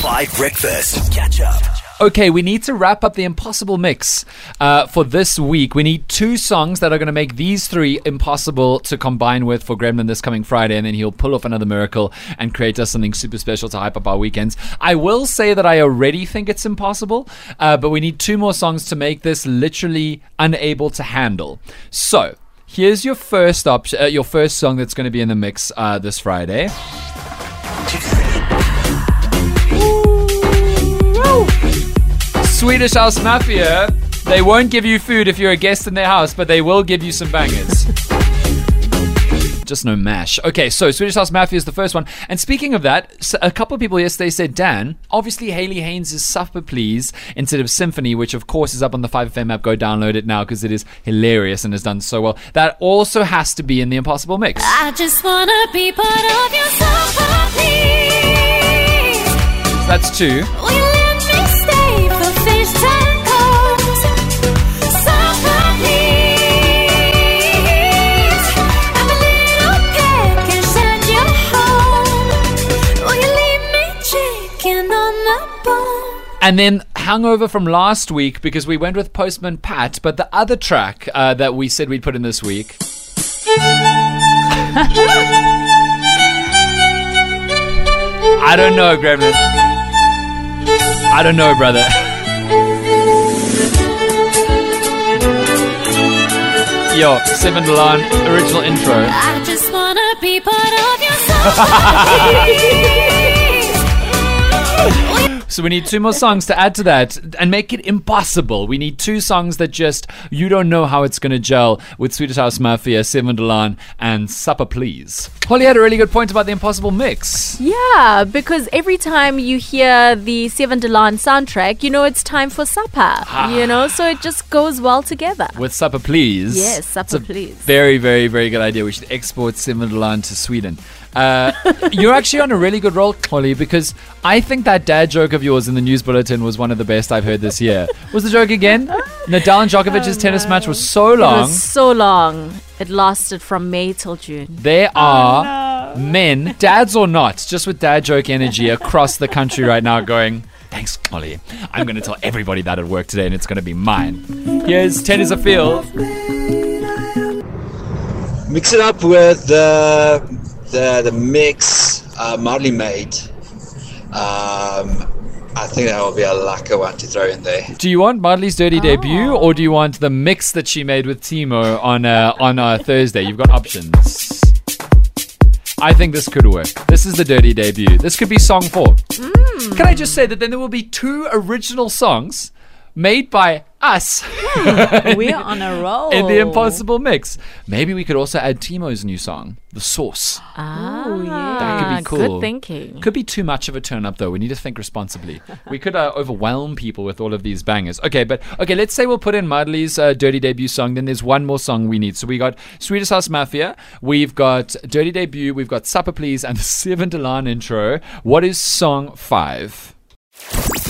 5 Breakfast. Catch up. Okay, we need to wrap up the impossible mix uh, for this week. We need two songs that are going to make these three impossible to combine with for Gremlin this coming Friday, and then he'll pull off another miracle and create us something super special to hype up our weekends. I will say that I already think it's impossible, uh, but we need two more songs to make this literally unable to handle. So. Here's your first option, uh, your first song that's going to be in the mix uh, this Friday. Swedish House Mafia, they won't give you food if you're a guest in their house, but they will give you some bangers. Just no mash. Okay, so Swedish House Mafia is the first one. And speaking of that, a couple of people yesterday said, Dan, obviously Haley Haynes' Supper Please instead of Symphony, which of course is up on the 5FM app. Go download it now because it is hilarious and has done so well. That also has to be in the Impossible Mix. I just wanna be part of your summer, please. So that's two. And then hangover from last week because we went with Postman Pat, but the other track uh, that we said we'd put in this week. I don't know, Gremlin. I don't know, brother. Yo, 7de Laan, original intro. I just wanna be part of your. So we need two more songs to add to that and make it impossible. We need two songs that just you don't know how it's going to gel with Swedish House Mafia, 7de Laan, and Supper Please. Holly had a really good point about the impossible mix. Yeah, because every time you hear the 7de Laan soundtrack, you know it's time for supper. You know, so it just goes well together. With Supper Please. Yes, Supper Please. Very, very, very good idea. We should export 7de Laan to Sweden. Uh, you're actually on a really good roll, Holly, because I think that dad joke of yours in the news bulletin was one of the best I've heard this year. Was the joke again? Nadal and Djokovic's tennis match was so It long. was so long. It lasted from May till June. There are men, dads or not, just with dad joke energy across the country right now going, Thanks, Holly. I'm going to tell everybody that at work today and it's going to be mine. Here's Tennis a Field. Mix it up with the the, the mix uh, Marley made. Um, I think that will be a lacquer one to throw in there. Do you want Madley's dirty debut or do you want the mix that she made with Timo on uh, on uh, Thursday? You've got options. I think this could work. This is the dirty debut. This could be song four. Can I just say that then there will be two original songs made by us We're on a roll. in the impossible mix. Maybe we could also add Timo's new song, The Source. Oh, yeah. That could be cool. Good thinking. Could be too much of a turn up though. We need to think responsibly. we could uh, overwhelm people with all of these bangers. Okay, but okay, let's say we'll put in Madley's uh, Dirty Debut song. Then there's one more song we need. So we got Swedish House Mafia, we've got Dirty Debut, we've got Supper Please, and the 7de Laan intro. What is song five?